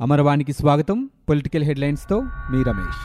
అమరవాణికి స్వాగతం. పొలిటికల్ హెడ్లైన్స్తో మీ రమేష్.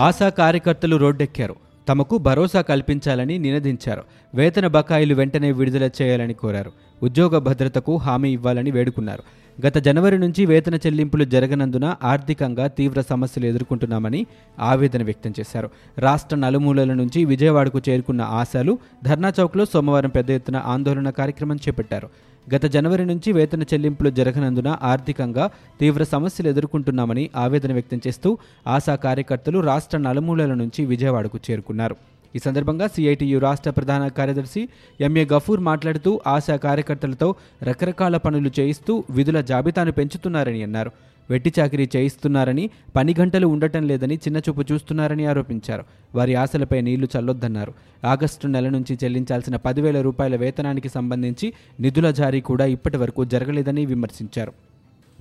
ఆశా కార్యకర్తలు రోడ్డెక్కారు. తమకు భరోసా కల్పించాలని నినదించారు. వేతన బకాయిలు వెంటనే విడుదల చేయాలని కోరారు. ఉద్యోగ భద్రతకు హామీ ఇవ్వాలని వేడుకున్నారు. గత జనవరి నుంచి వేతన చెల్లింపులు జరగనందున ఆర్థికంగా తీవ్ర సమస్యలు ఎదుర్కొంటున్నామని ఆవేదన వ్యక్తం చేశారు. రాష్ట్ర నలుమూలల నుంచి విజయవాడకు చేరుకున్న ఆశాలు ధర్నా చౌక్లో సోమవారం పెద్ద ఎత్తున ఆందోళన కార్యక్రమం చేపట్టారు. గత జనవరి నుంచి వేతన చెల్లింపులు జరగనందున ఆర్థికంగా తీవ్ర సమస్యలు ఎదుర్కొంటున్నామని ఆవేదన వ్యక్తం చేస్తూ ఆశా కార్యకర్తలు రాష్ట్ర నలుమూలల నుంచి విజయవాడకు చేరుకున్నారు. ఈ సందర్భంగా సిఐటియు రాష్ట్ర ప్రధాన కార్యదర్శి ఎంఏ గఫూర్ మాట్లాడుతూ ఆశా కార్యకర్తలతో రకరకాల పనులు చేయిస్తూ విధుల జాబితాను పెంచుతున్నారని అన్నారు. వెట్టి చాకిరీ చేయిస్తున్నారని పని గంటలు ఉండటం లేదని చిన్నచూపు చూస్తున్నారని ఆరోపించారు. వారి ఆశలపై నీళ్ళు చల్లొద్దన్నారు. ఆగస్టు నెల నుంచి చెల్లించాల్సిన పదివేల రూపాయల వేతనానికి సంబంధించి నిధుల జారీ కూడా ఇప్పటి వరకు జరగలేదని విమర్శించారు.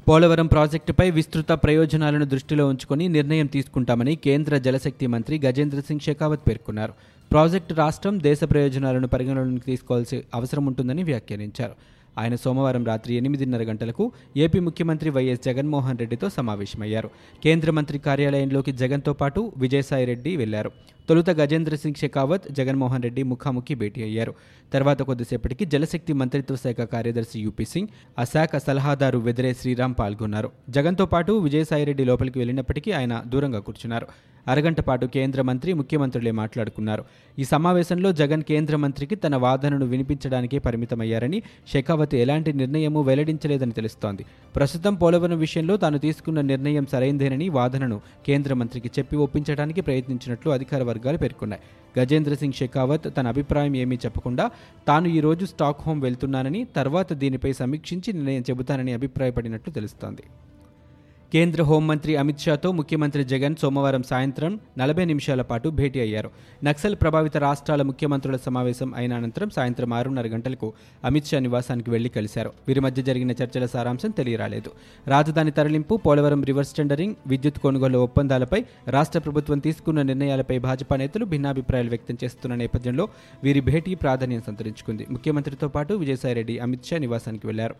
పోలవరం ప్రాజెక్టుపై విస్తృత ప్రయోజనాలను దృష్టిలో ఉంచుకొని నిర్ణయం తీసుకుంటామని కేంద్ర జలశక్తి మంత్రి గజేంద్ర సింగ్ షెకావత్ పేర్కొన్నారు. ప్రాజెక్టు రాష్ట్రం దేశ ప్రయోజనాలను పరిగణలోకి తీసుకోవాల్సి అవసరం ఉంటుందని వ్యాఖ్యానించారు. ఆయన సోమవారం రాత్రి ఎనిమిదిన్నర గంటలకు ఏపీ ముఖ్యమంత్రి వైఎస్ జగన్మోహన్ రెడ్డితో సమావేశమయ్యారు. కేంద్ర మంత్రి కార్యాలయంలోకి జగన్తో పాటు విజయసాయి రెడ్డి వెళ్ళారు. తొలుత గజేంద్ర సింగ్ షెకావత్ జగన్మోహన్ రెడ్డి ముఖాముఖి భేటీ అయ్యారు. తర్వాత కొద్దిసేపటికి జలశక్తి మంత్రిత్వ శాఖ కార్యదర్శి యూపీ సింగ్ ఆ శాఖ సలహాదారు వెదిరే శ్రీరామ్ పాల్గొన్నారు. జగన్తో పాటు విజయసాయిరెడ్డి లోపలికి వెళ్ళినప్పటికీ ఆయన దూరంగా కూర్చున్నారు. అరగంట పాటు కేంద్ర మంత్రి ముఖ్యమంత్రులే మాట్లాడుకున్నారు. ఈ సమావేశంలో జగన్ కేంద్ర మంత్రికి తన వాదనను వినిపించడానికే పరిమితమయ్యారని షెకావత్ ఎలాంటి నిర్ణయమూ వెల్లడించలేదని తెలుస్తోంది. ప్రస్తుతం పోలవరం విషయంలో తాను తీసుకున్న నిర్ణయం సరైందేనని వాదనను కేంద్ర మంత్రికి చెప్పి ఒప్పించడానికి ప్రయత్నించినట్లు అధికార వర్గాలు పేర్కొన్నాయి. గజేంద్ర సింగ్ షెకావత్ తన అభిప్రాయం ఏమీ చెప్పకుండా తాను ఈ రోజు స్టాక్ హోమ్ వెళ్తున్నానని తర్వాత దీనిపై సమీక్షించి నిర్ణయం చెబుతానని అభిప్రాయపడినట్లు తెలుస్తోంది. కేంద్ర హోంమంత్రి అమిత్ షాతో ముఖ్యమంత్రి జగన్ సోమవారం సాయంత్రం నలభై నిమిషాల పాటు భేటీ అయ్యారు. నక్సల్ ప్రభావిత రాష్ట్రాల ముఖ్యమంత్రుల సమావేశం అయిన అనంతరం సాయంత్రం ఆరున్నర గంటలకు అమిత్ షా నివాసానికి వెళ్ళి కలిశారు. వీరి మధ్య జరిగిన చర్చల సారాంశం తెలియరాలేదు. రాజధాని తరలింపు పోలవరం రివర్స్ టెండరింగ్ విద్యుత్ కొనుగోలు ఒప్పందాలపై రాష్ట్ర ప్రభుత్వం తీసుకున్న నిర్ణయాలపై భాజపా నేతలు భిన్నాభిప్రాయాలు వ్యక్తం చేస్తున్న నేపథ్యంలో వీరి భేటీ ప్రాధాన్యం సంతరించుకుంది. ముఖ్యమంత్రితో పాటు విజయసాయిరెడ్డి అమిత్ షా నివాసానికి వెళ్ళారు.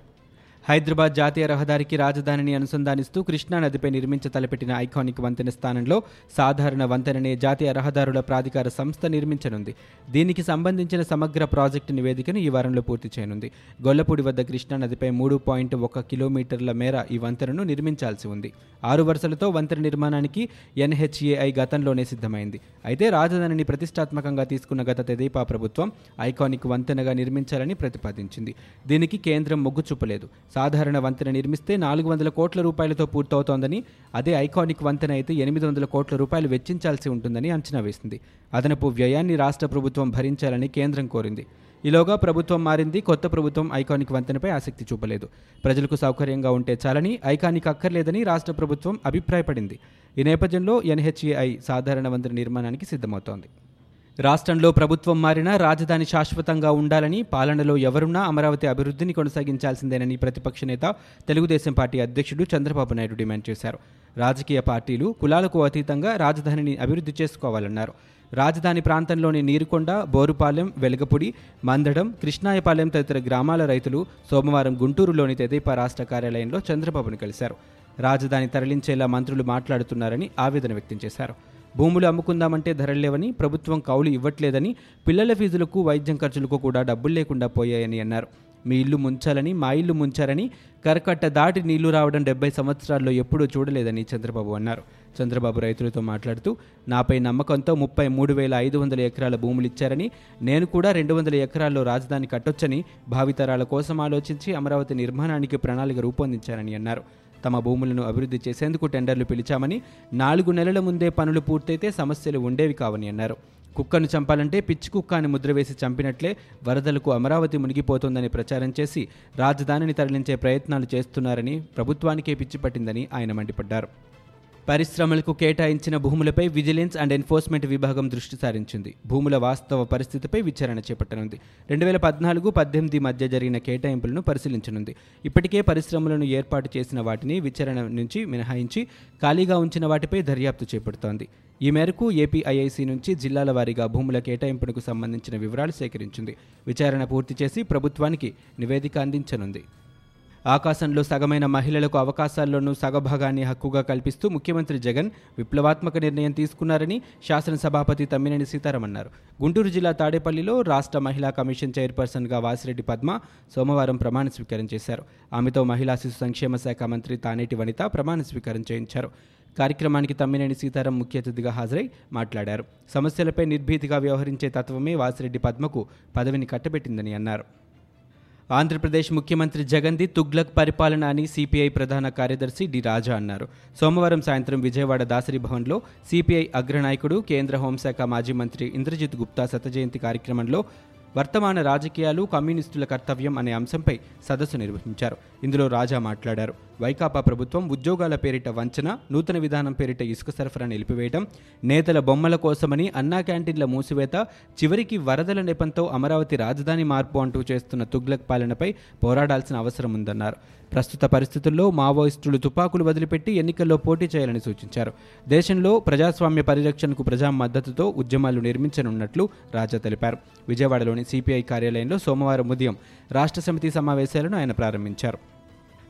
హైదరాబాద్ జాతీయ రహదారికి రాజధానిని అనుసంధానిస్తూ కృష్ణా నదిపై నిర్మించ తలపెట్టిన ఐకానిక్ వంతెన స్థానంలో సాధారణ వంతెననే జాతీయ రహదారుల ప్రాధికార సంస్థ నిర్మించనుంది. దీనికి సంబంధించిన సమగ్ర ప్రాజెక్టు నివేదికను ఈ వారంలో పూర్తి చేయనుంది. గొల్లపూడి వద్ద కృష్ణా నదిపై మూడు పాయింట్ ఒక కిలోమీటర్ల మేర ఈ వంతెనను నిర్మించాల్సి ఉంది. ఆరు వరుసలతో వంతెన నిర్మాణానికి ఎన్హెచ్ఏఐ గతంలోనే సిద్ధమైంది. అయితే రాజధానిని ప్రతిష్టాత్మకంగా తీసుకున్న గత తెదేపా ప్రభుత్వం ఐకానిక్ వంతెనగా నిర్మించాలని ప్రతిపాదించింది. దీనికి కేంద్రం మొగ్గు చూపలేదు. సాధారణ వంతెన నిర్మిస్తే నాలుగు వందల కోట్ల రూపాయలతో పూర్తవుతోందని అదే ఐకానిక్ వంతెన అయితే ఎనిమిది వందల కోట్ల రూపాయలు వెచ్చించాల్సి ఉంటుందని అంచనా వేసింది. అదనపు వ్యయాన్ని రాష్ట్ర ప్రభుత్వం భరించాలని కేంద్రం కోరింది. ఈలోగా ప్రభుత్వం మారింది కొత్త ప్రభుత్వం ఐకానిక్ వంతెనపై ఆసక్తి చూపలేదు. ప్రజలకు సౌకర్యంగా ఉంటే చాలని ఐకానిక్ అక్కర్లేదని రాష్ట్ర ప్రభుత్వం అభిప్రాయపడింది. ఈ నేపథ్యంలో ఎన్హెచ్ఏఐ సాధారణ వంతెన నిర్మాణానికి సిద్ధమవుతోంది. రాష్ట్రంలో ప్రభుత్వం మారినా రాజధాని శాశ్వతంగా ఉండాలని పాలనలో ఎవరున్నా అమరావతి అభివృద్ధిని కొనసాగించాల్సిందేనని ప్రతిపక్ష నేత తెలుగుదేశం పార్టీ అధ్యక్షుడు చంద్రబాబు నాయుడు డిమాండ్ చేశారు. రాజకీయ పార్టీలు కులాలకు అతీతంగా రాజధానిని అభివృద్ధి చేసుకోవాలన్నారు. రాజధాని ప్రాంతంలోని నీరుకొండ బోరుపాలెం వెలగపూడి మందడం కృష్ణాయపాలెం తదితర గ్రామాల రైతులు సోమవారం గుంటూరులోని తెదేపా రాష్ట్ర కార్యాలయంలో చంద్రబాబును కలిశారు. రాజధాని తరలించేలా మంత్రులు మాట్లాడుతున్నారని ఆవేదన వ్యక్తం చేశారు. భూములు అమ్ముకుందామంటే ధరలు లేవని ప్రభుత్వం కౌలు ఇవ్వట్లేదని పిల్లల ఫీజులకు వైద్యం ఖర్చులకు కూడా డబ్బులు లేకుండా పోయాయని అన్నారు. మీ ఇల్లు ముంచాలని మా ఇల్లు ముంచారని కరకట్ట దాటి నీళ్ళు రావడం డెబ్బై సంవత్సరాల్లో ఎప్పుడూ చూడలేదని చంద్రబాబు అన్నారు. చంద్రబాబు రైతులతో మాట్లాడుతూ నాపై నమ్మకంతో ముప్పై మూడు వేల ఐదు వందల ఎకరాల భూములు ఇచ్చారని నేను కూడా రెండు వందల ఎకరాల్లో రాజధాని కట్టొచ్చని భావితరాల కోసం ఆలోచించి అమరావతి నిర్మాణానికి ప్రణాళిక రూపొందించారని అన్నారు. తమ భూములను అభివృద్ధి చేసేందుకు టెండర్లు పిలిచామని నాలుగు నెలల ముందే పనులు పూర్తయితే సమస్యలు ఉండేవి కావని అన్నారు. కుక్కను చంపాలంటే పిచ్చి కుక్క అని ముద్ర వేసి చంపినట్లే వరదలకు అమరావతి మునిగిపోతోందని ప్రచారం చేసి రాజధానిని తరలించే ప్రయత్నాలు చేస్తున్నారని ప్రభుత్వానికే పిచ్చి పట్టిందని ఆయన మండిపడ్డారు. పరిశ్రమలకు కేటాయించిన భూములపై విజిలెన్స్ అండ్ ఎన్ఫోర్స్మెంట్ విభాగం దృష్టి సారించింది. భూముల వాస్తవ పరిస్థితిపై విచారణ చేపట్టనుంది. రెండు వేల పద్నాలుగు పద్దెనిమిది మధ్య జరిగిన కేటాయింపులను పరిశీలించనుంది. ఇప్పటికే పరిశ్రమలను ఏర్పాటు చేసిన వాటిని విచారణ నుంచి మినహాయించి ఖాళీగా ఉంచిన వాటిపై దర్యాప్తు చేపడుతోంది. ఈ మేరకు ఏపీఐఐసి నుంచి జిల్లాల వారీగా భూముల కేటాయింపునకు సంబంధించిన వివరాలు సేకరించింది. విచారణ పూర్తి చేసి ప్రభుత్వానికి నివేదిక అందించనుంది. ఆకాశంలో సగమైన మహిళలకు అవకాశాల్లోనూ సగభాగాన్ని హక్కుగా కల్పిస్తూ ముఖ్యమంత్రి జగన్ విప్లవాత్మక నిర్ణయం తీసుకున్నారని శాసనసభాపతి తమ్మినేని సీతారాం అన్నారు. గుంటూరు జిల్లా తాడేపల్లిలో రాష్ట్ర మహిళా కమిషన్ చైర్పర్సన్గా వాసిరెడ్డి పద్మ సోమవారం ప్రమాణ స్వీకారం చేశారు. ఆమెతో మహిళా శిశు సంక్షేమ శాఖ మంత్రి తానేటి వనిత ప్రమాణ స్వీకారం చేయించారు. కార్యక్రమానికి తమ్మినేని సీతారాం ముఖ్య అతిథిగా హాజరై మాట్లాడారు. సమస్యలపై నిర్భీతిగా వ్యవహరించే తత్వమే వాసిరెడ్డి పద్మకు పదవిని కట్టబెట్టిందని అన్నారు. ఆంధ్రప్రదేశ్ ముఖ్యమంత్రి జగన్ది తుగ్లక్ పరిపాలన అని సిపిఐ ప్రధాన కార్యదర్శి డి రాజా అన్నారు. సోమవారం సాయంత్రం విజయవాడ దాసరి భవన్లో సిపిఐ అగ్రనాయకుడు కేంద్ర హోంశాఖ మాజీ మంత్రి ఇంద్రజిత్ గుప్తా శత జయంతి కార్యక్రమంలో వర్తమాన రాజకీయాలు కమ్యూనిస్టుల కర్తవ్యం అనే అంశంపై సదస్సు నిర్వహించారు. ఇందులో రాజా మాట్లాడారు. వైకాపా ప్రభుత్వం ఉద్యోగాల పేరిట వంచన నూతన విధానం పేరిట ఇసుక సరఫరా నిలిపివేయడం నేతల బొమ్మల కోసమని అన్నా క్యాంటీన్ల మూసివేత చివరికి వరదల నెపంతో అమరావతి రాజధాని మార్పు అంటూ చేస్తున్న తుగ్లక్ పాలనపై పోరాడాల్సిన అవసరం ఉందన్నారు. ప్రస్తుత పరిస్థితుల్లో మావోయిస్టులు తుపాకులు వదిలిపెట్టి ఎన్నికల్లో పోటీ చేయాలని సూచించారు. దేశంలో ప్రజాస్వామ్య పరిరక్షణకు ప్రజా మద్దతుతో ఉద్యమాలు నిర్మించనున్నట్లు రాజా తెలిపారు. విజయవాడలోని సిపిఐ కార్యాలయంలో సోమవారం ఉదయం రాష్ట్ర సమితి సమావేశాలను ఆయన ప్రారంభించారు.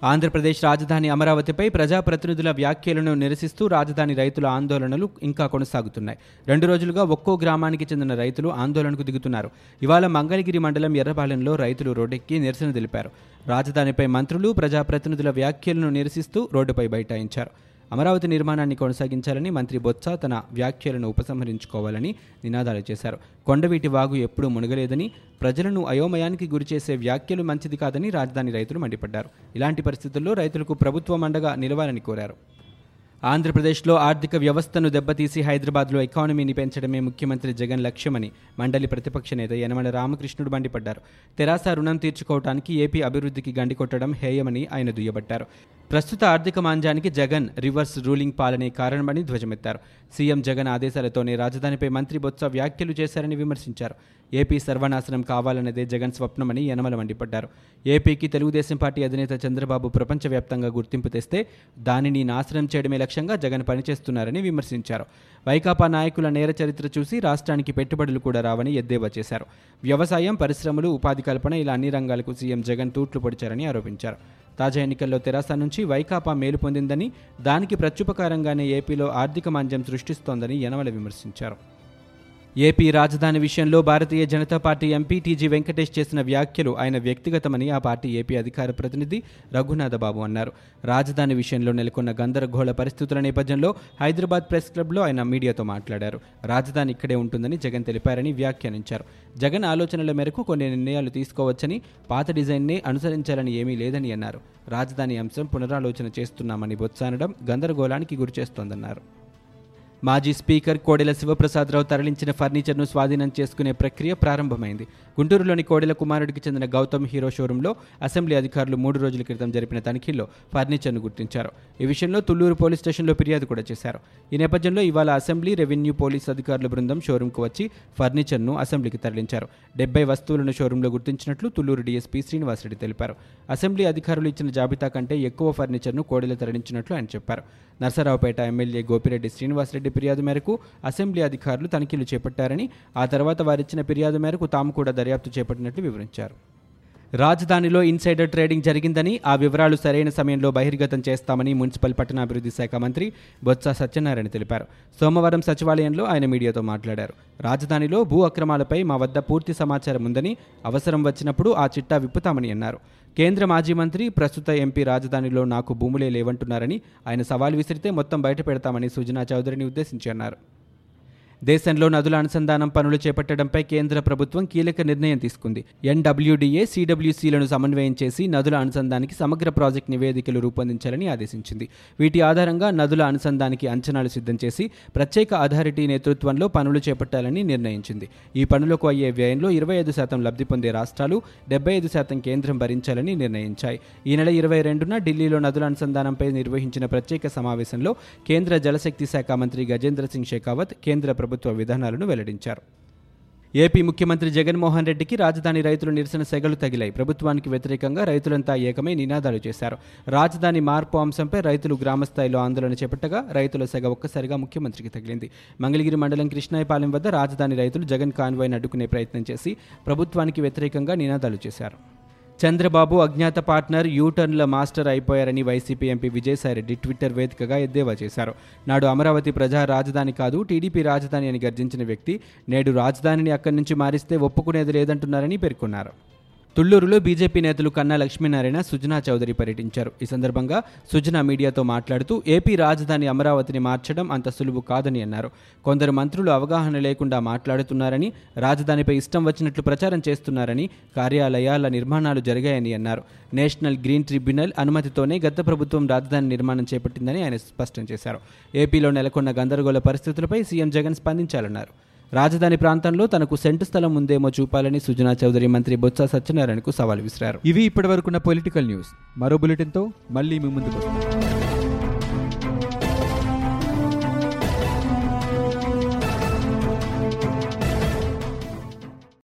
ఆంధ్రప్రదేశ్ రాజధాని అమరావతిపై ప్రజాప్రతినిధుల వ్యాఖ్యలను నిరసిస్తూ రాజధాని రైతుల ఆందోళనలు ఇంకా కొనసాగుతున్నాయి. రెండు రోజులుగా ఒక్కో గ్రామానికి చెందిన రైతులు ఆందోళనకు దిగుతున్నారు. ఇవాళ మంగళగిరి మండలం ఎర్రపాలెంలో రైతులు రోడ్డెక్కి నిరసన తెలిపారు. రాజధానిపై మంత్రులు ప్రజాప్రతినిధుల వ్యాఖ్యలను నిరసిస్తూ రోడ్డుపై బైఠాయించారు. అమరావతి నిర్మాణాన్ని కొనసాగించాలని మంత్రి బొత్స తన వ్యాఖ్యలను ఉపసంహరించుకోవాలని నినాదాలు చేశారు. కొండవీటి వాగు ఎప్పుడూ మునగలేదని ప్రజలను అయోమయానికి గురిచేసే వ్యాఖ్యలు మంచిది కాదని రాజధాని రైతులు మండిపడ్డారు. ఇలాంటి పరిస్థితుల్లో రైతులకు ప్రభుత్వం అండగా నిలవాలని కోరారు. ఆంధ్రప్రదేశ్లో ఆర్థిక వ్యవస్థను దెబ్బతీసి హైదరాబాద్లో ఎకానమీని పెంచడమే ముఖ్యమంత్రి జగన్ లక్ష్యమని మండలి ప్రతిపక్ష నేత యనమల రామకృష్ణుడు మండిపడ్డారు. తెరాస రుణం తీర్చుకోవడానికి ఏపీ అభివృద్ధికి గండి కొట్టడం హేయమని ఆయన దుయ్యబట్టారు. ప్రస్తుత ఆర్థిక మాంద్యానికి జగన్ రివర్స్ రూలింగ్ పాలనే కారణమని ధ్వజమెత్తారు. సీఎం జగన్ ఆదేశాలతోనే రాజధానిపై మంత్రి బొత్స వ్యాఖ్యలు చేశారని విమర్శించారు. ఏపీ సర్వనాశనం కావాలన్నదే జగన్ స్వప్నమని యనమల మండిపడ్డారు. ఏపీకి తెలుగుదేశం పార్టీ అధినేత చంద్రబాబు ప్రపంచవ్యాప్తంగా గుర్తింపు తెస్తే దానిని నాశనం చేయడమే లక్ష్యంగా జగన్ పనిచేస్తున్నారని విమర్శించారు. వైకాపా నాయకుల నేర చరిత్ర చూసి రాష్ట్రానికి పెట్టుబడులు కూడా రావని ఎద్దేవా చేశారు. వ్యవసాయం పరిశ్రమలు ఉపాధి కల్పన ఇలా అన్ని రంగాలకు సీఎం జగన్ తూట్లు పొడిచారని ఆరోపించారు. తాజా ఎన్నికల్లో తెరాస నుంచి వైకాపా మేలు పొందిందని దానికి ప్రత్యుపకారంగానే ఏపీలో ఆర్థిక మాంద్యం సృష్టిస్తోందని యనమల విమర్శించారు. ఏపీ రాజధాని విషయంలో భారతీయ జనతా పార్టీ ఎంపీ టీజీ వెంకటేష్ చేసిన వ్యాఖ్యలు ఆయన వ్యక్తిగతమని ఆ పార్టీ ఏపీ అధికార ప్రతినిధి రఘునాథబాబు అన్నారు. రాజధాని విషయంలో నెలకొన్న గందరగోళ పరిస్థితుల నేపథ్యంలో హైదరాబాద్ ప్రెస్ క్లబ్లో ఆయన మీడియాతో మాట్లాడారు. రాజధాని ఇక్కడే ఉంటుందని జగన్ తెలిపారని వ్యాఖ్యానించారు. జగన్ ఆలోచనల మేరకు కొన్ని నిర్ణయాలు తీసుకోవచ్చని పాత డిజైన్నే అనుసరించాలని ఏమీ లేదని అన్నారు. రాజధాని అంశం పునరాలోచన చేస్తున్నామని బొత్సానడం గందరగోళానికి గురిచేస్తోందన్నారు. మాజీ స్పీకర్ కోడెల శివప్రసాదరావు తరలించిన ఫర్నిచర్ను స్వాధీనం చేసుకునే ప్రక్రియ ప్రారంభమైంది. గుంటూరులోని కోడెల కుమారుడికి చెందిన గౌతమ్ హీరో షోరూంలో అసెంబ్లీ అధికారులు మూడు రోజుల క్రితం జరిపిన తనిఖీల్లో ఫర్నిచర్ను గుర్తించారు. ఈ విషయంలో తుళ్ళూరు పోలీస్ స్టేషన్లో ఫిర్యాదు కూడా చేశారు. ఈ నేపథ్యంలో ఇవాళ అసెంబ్లీ రెవెన్యూ పోలీస్ అధికారుల బృందం షోరూంకు వచ్చి ఫర్నిచర్ను అసెంబ్లీకి తరలించారు. డెబ్బై వస్తువులను షోరూంలో గుర్తించినట్లు తుళ్ళూరు డీఎస్పీ శ్రీనివాసరెడ్డి తెలిపారు. అసెంబ్లీ అధికారులు ఇచ్చిన జాబితా కంటే ఎక్కువ ఫర్నిచర్ను కోడెల తరలించినట్లు ఆయన చెప్పారు. నర్సరావుపేట ఎమ్మెల్యే గోపిరెడ్డి శ్రీనివాసరెడ్డి ఫిర్యాదు మేరకు అసెంబ్లీ అధికారులు తనిఖీలు చేపట్టారని ఆ తర్వాత వారిచ్చిన ఫిర్యాదు మేరకు తాము కూడా దర్యాప్తు చేపట్టినట్లు వివరించారు. రాజధానిలో ఇన్సైడర్ ట్రేడింగ్ జరిగిందని ఆ వివరాలు సరైన సమయంలో బహిర్గతం చేస్తామని మున్సిపల్ పట్టణాభివృద్ధి శాఖ మంత్రి బొత్స సత్యనారాయణ తెలిపారు. సోమవారం సచివాలయంలో ఆయన మీడియాతో మాట్లాడారు. రాజధానిలో భూ అక్రమాలపై మా వద్ద పూర్తి సమాచారం ఉందని అవసరం వచ్చినప్పుడు ఆ చిట్టా విప్పుతామని అన్నారు. కేంద్ర మాజీ మంత్రి ప్రస్తుత ఎంపీ రాజధానిలో నాకు భూములే లేవంటున్నారని ఆయన సవాల్ విసిరితే మొత్తం బయట పెడతామని సుజనా చౌదరిని ఉద్దేశించి అన్నారు. దేశంలో నదుల అనుసంధానం పనులు చేపట్టడంపై కేంద్ర ప్రభుత్వం కీలక నిర్ణయం తీసుకుంది. ఎన్డబ్ల్యూడీఏ సిడబ్ల్యూసీలను సమన్వయం చేసి నదుల అనుసంధానికి సమగ్ర ప్రాజెక్ట్ నివేదికలు రూపొందించాలని ఆదేశించింది. వీటి ఆధారంగా నదుల అనుసంధానికి అంచనాలు సిద్ధం చేసి ప్రత్యేక అథారిటీ నేతృత్వంలో పనులు చేపట్టాలని నిర్ణయించింది. ఈ పనులకు అయ్యే వ్యయంలో ఇరవై ఐదు శాతం లబ్ధి పొందే రాష్ట్రాలు డెబ్బై ఐదు శాతం కేంద్రం భరించాలని నిర్ణయించాయి. ఈ నెల ఇరవై రెండున ఢిల్లీలో నదుల అనుసంధానంపై నిర్వహించిన ప్రత్యేక సమావేశంలో కేంద్ర జలశక్తి శాఖ మంత్రి గజేంద్ర సింగ్ షెకావత్ కేంద్ర ప్రభుత్వ ప్రభుత్వ విధానాలను వెల్లడించారు. ఏపీ ముఖ్యమంత్రి జగన్మోహన్ రెడ్డికి రాజధాని రైతులు నిరసన సెగలు తగిలాయి. ప్రభుత్వానికి వ్యతిరేకంగా రైతులంతా ఏకమై నినాదాలు చేశారు. రాజధాని మార్పు అంశంపై రైతులు గ్రామస్థాయిలో ఆందోళన చేపట్టగా రైతుల సెగ ఒక్కసారిగా ముఖ్యమంత్రికి తగిలింది. మంగళగిరి మండలం కృష్ణాయపాలెం వద్ద రాజధాని రైతులు జగన్ కాన్వాయ్ను అడ్డుకునే ప్రయత్నం చేసి ప్రభుత్వానికి వ్యతిరేకంగా నినాదాలు చేశారు. చంద్రబాబు అజ్ఞాత పార్ట్నర్ యూటర్న్ల మాస్టర్ అయిపోయారని వైసీపీ ఎంపీ విజయసాయిరెడ్డి ట్విట్టర్ వేదికగా ఎద్దేవా చేశారు. నాడు అమరావతి ప్రజా రాజధాని కాదు టీడీపీ రాజధాని అని గర్జించిన వ్యక్తి నేడు రాజధానిని అక్కడి నుంచి మారిస్తే ఒప్పుకునేది లేదంటున్నారని పేర్కొన్నారు. తుళ్ళూరులో బీజేపీ నేతలు కన్నా లక్ష్మీనారాయణ సుజనా చౌదరి పర్యటించారు. ఈ సందర్భంగా సుజనా మీడియాతో మాట్లాడుతూ ఏపీ రాజధాని అమరావతిని మార్చడం అంత సులువు కాదని అన్నారు. కొందరు మంత్రులు అవగాహన లేకుండా మాట్లాడుతున్నారని రాజధానిపై ఇష్టం వచ్చినట్లు ప్రచారం చేస్తున్నారని కార్యాలయాల నిర్మాణాలు జరిగాయని అన్నారు. నేషనల్ గ్రీన్ ట్రిబ్యునల్ అనుమతితోనే గత ప్రభుత్వం రాజధాని నిర్మాణం చేపట్టిందని ఆయన స్పష్టం చేశారు. ఏపీలో నెలకొన్న గందరగోళ పరిస్థితులపై సీఎం జగన్ స్పందించాలన్నారు. రాజధాని ప్రాంతంలో తనకు సెంటు స్థలం ఉందేమో చూపాలని సుజనా చౌదరి మంత్రి బొత్స సత్యనారాయణకు సవాల్ విసిరారు. ఇవి ఇప్పటివరకున్న పొలిటికల్ న్యూస్. మరో బులెటిన్తో మళ్ళీ మీ ముందుకు వస్తాం.